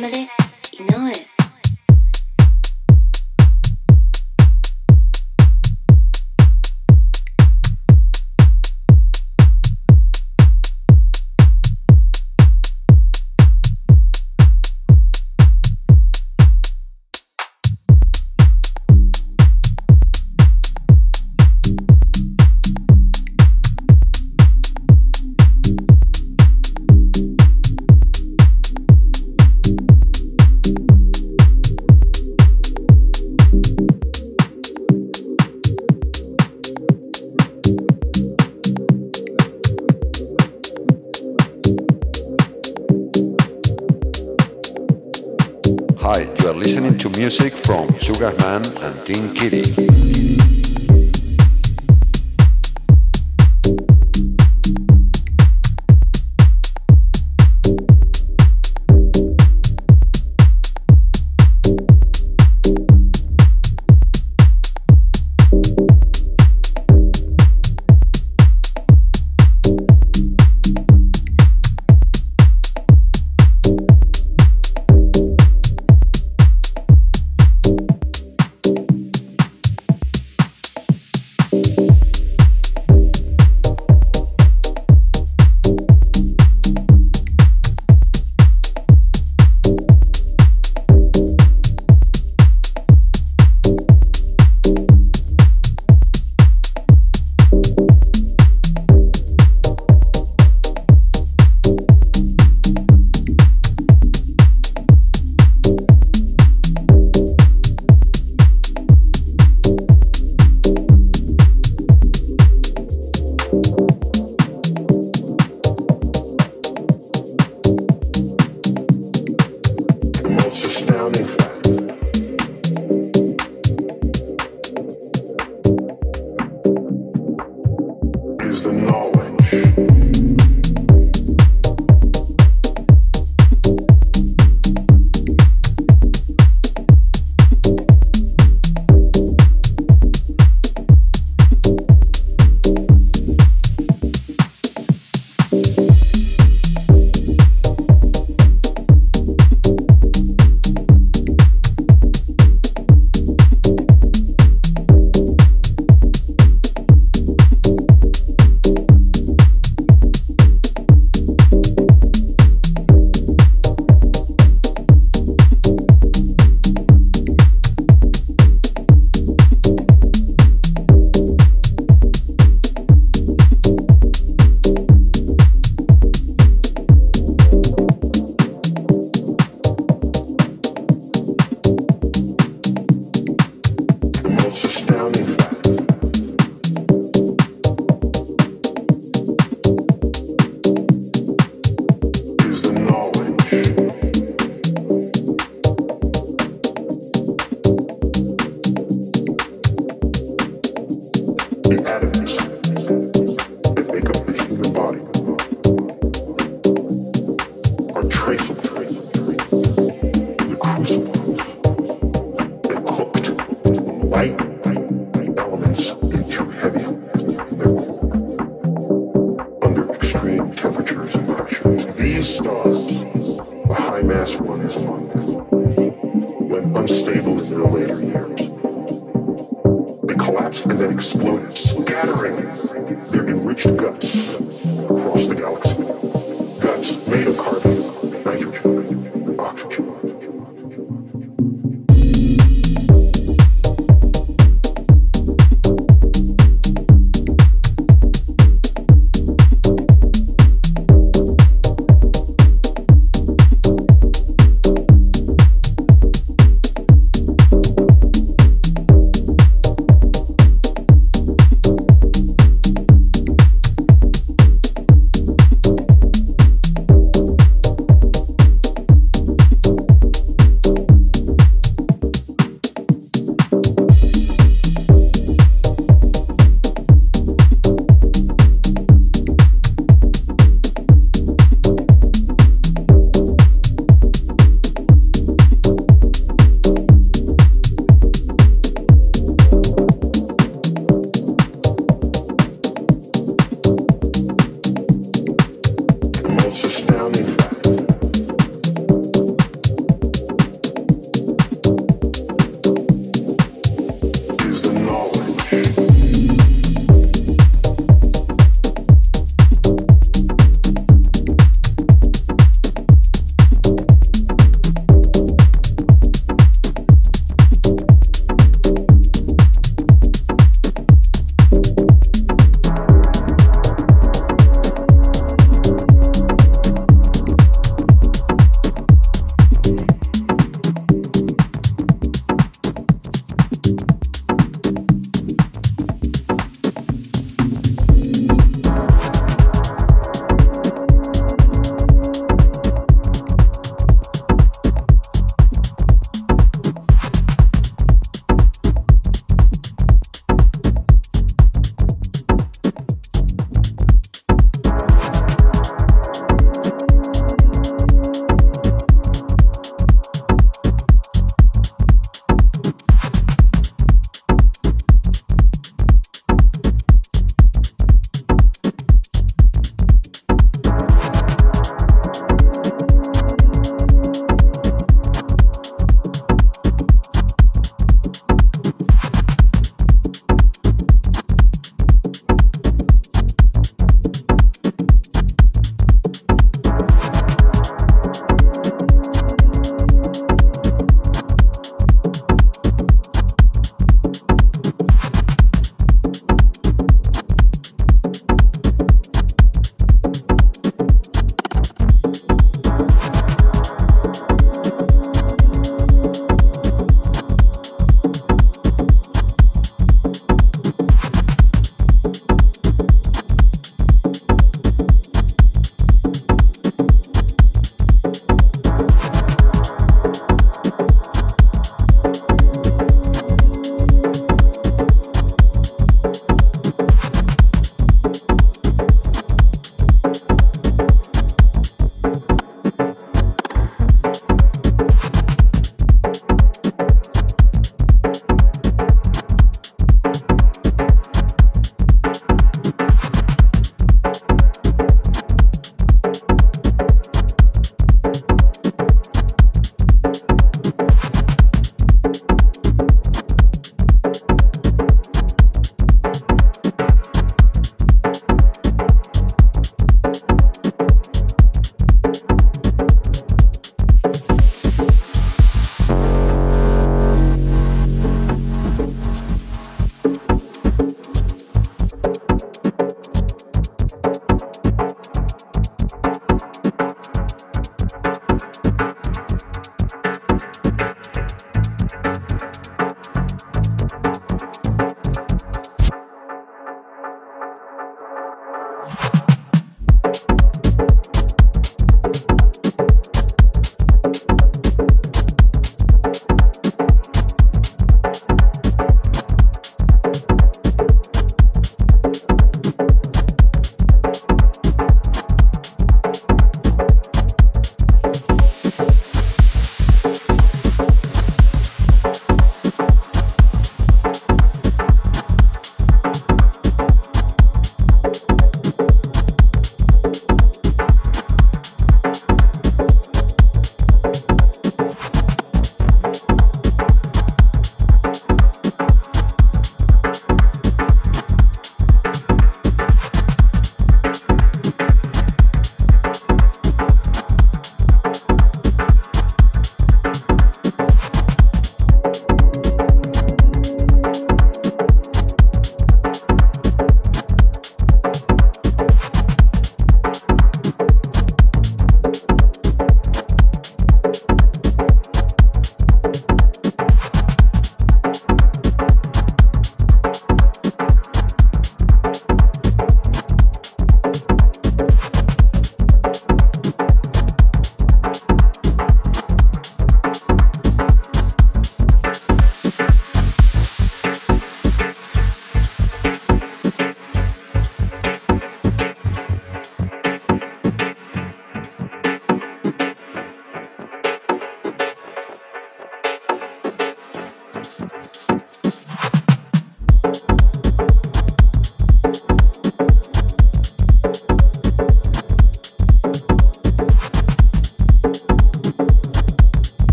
family,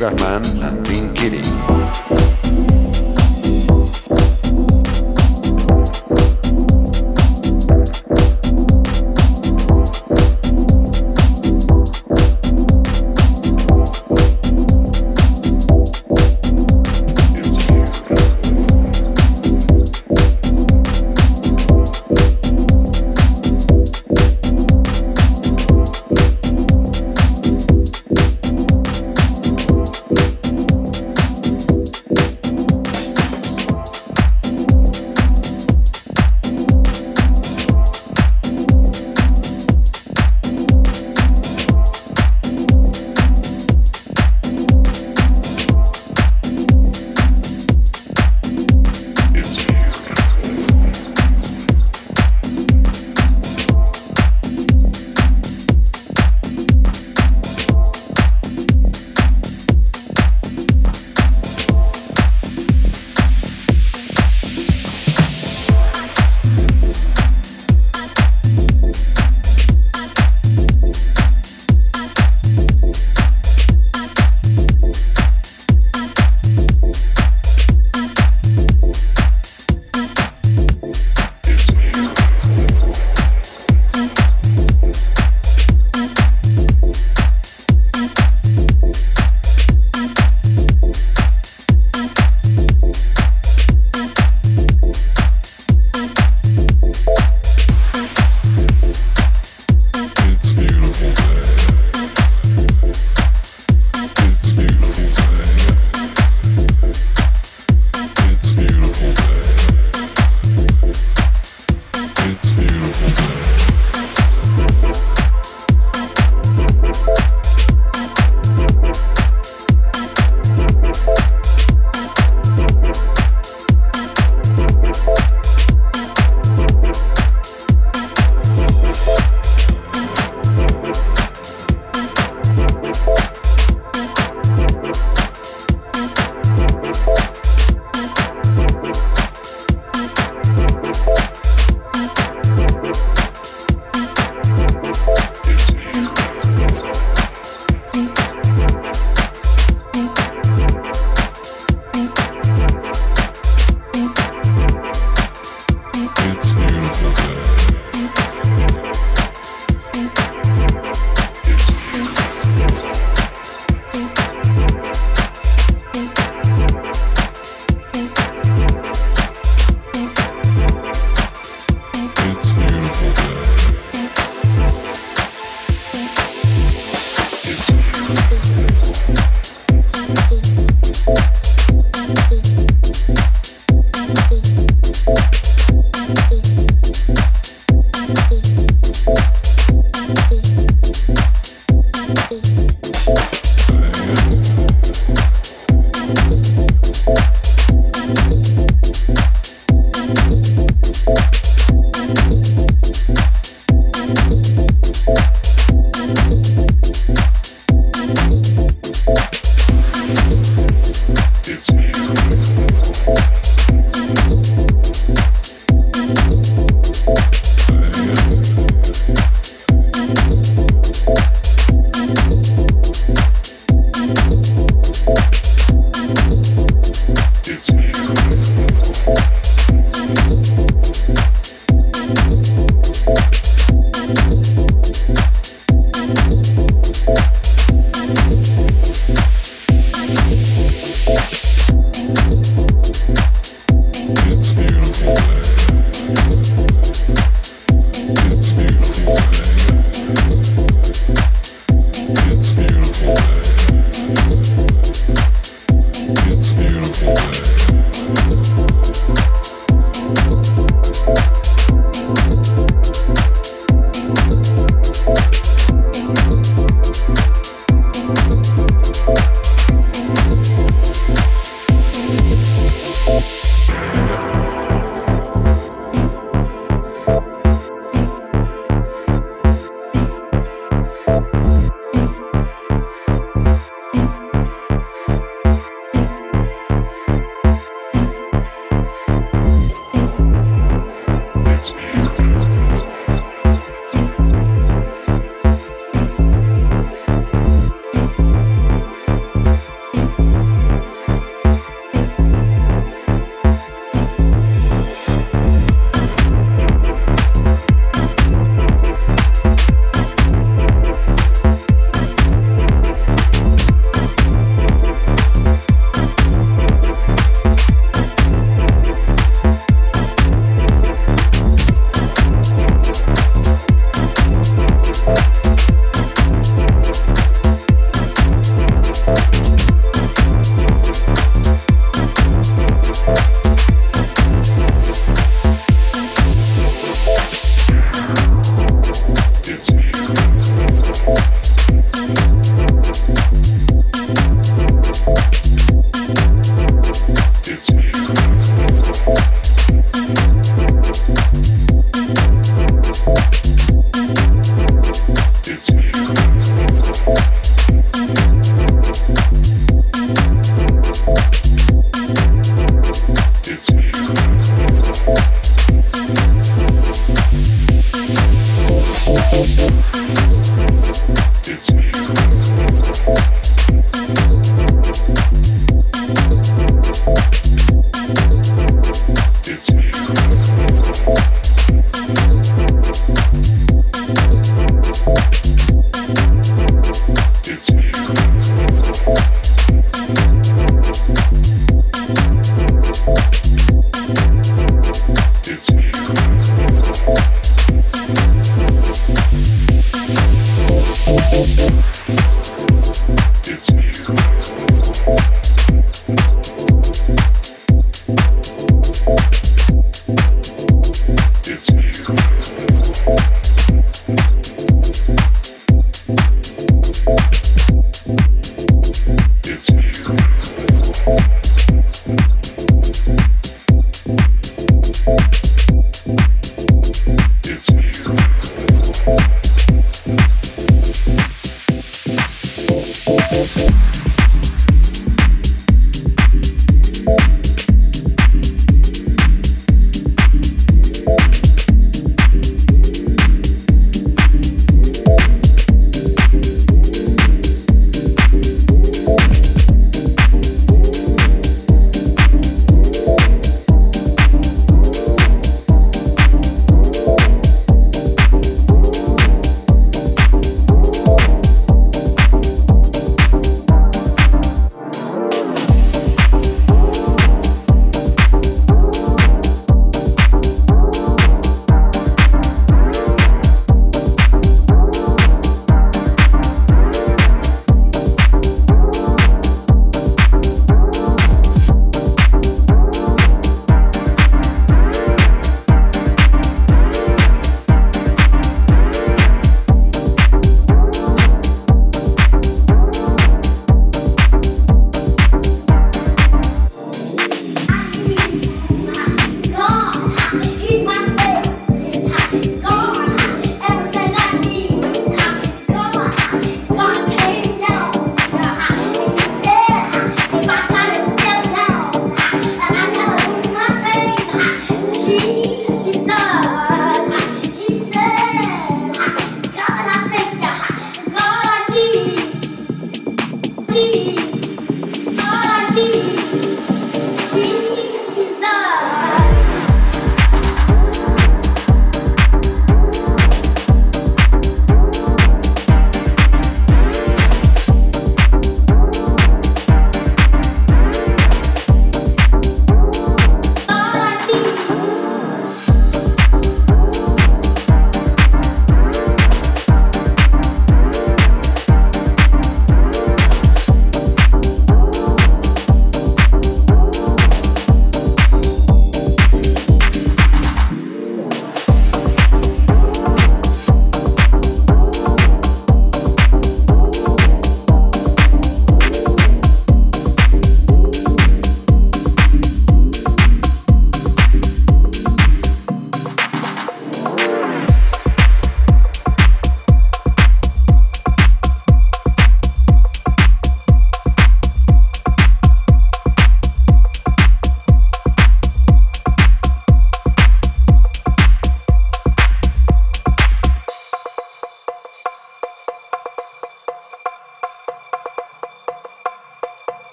from Sugarman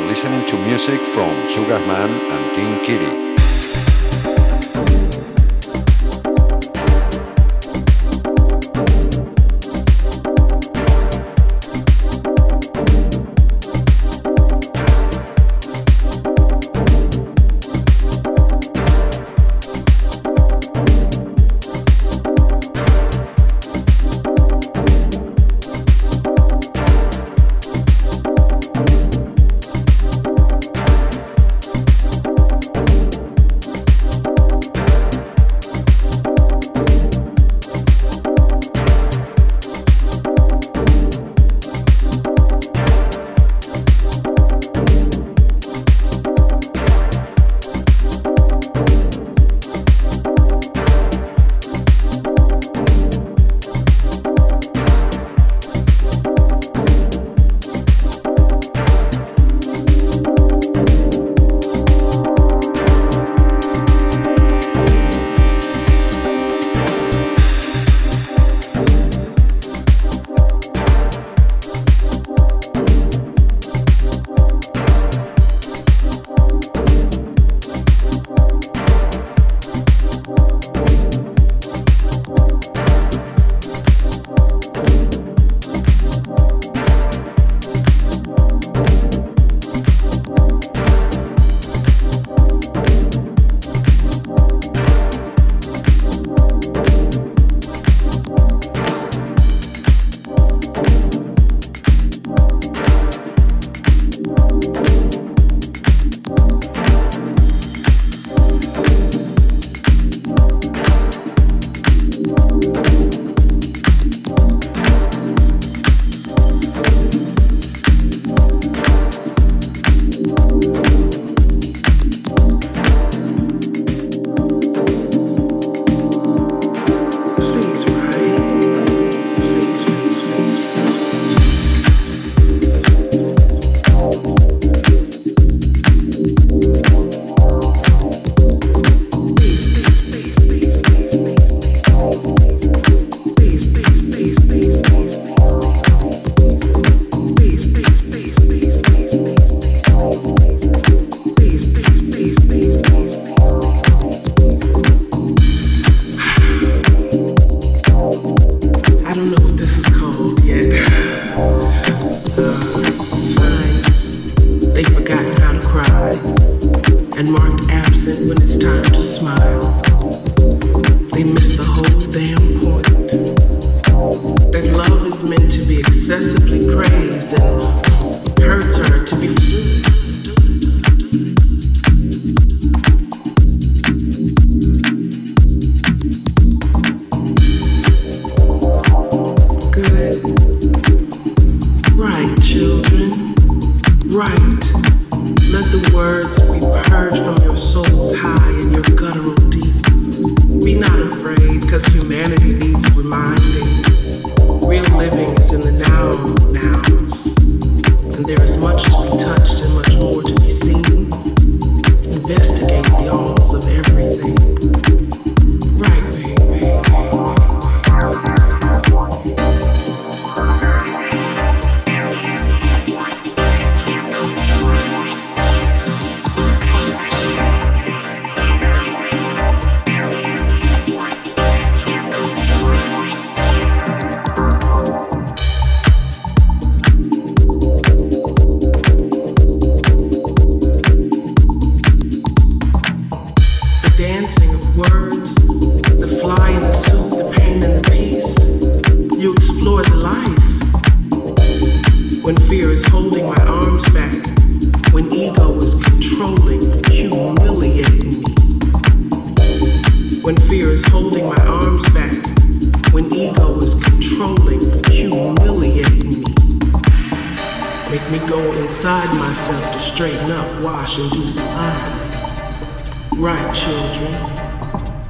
listening to music from Sugarman and Team Kitty.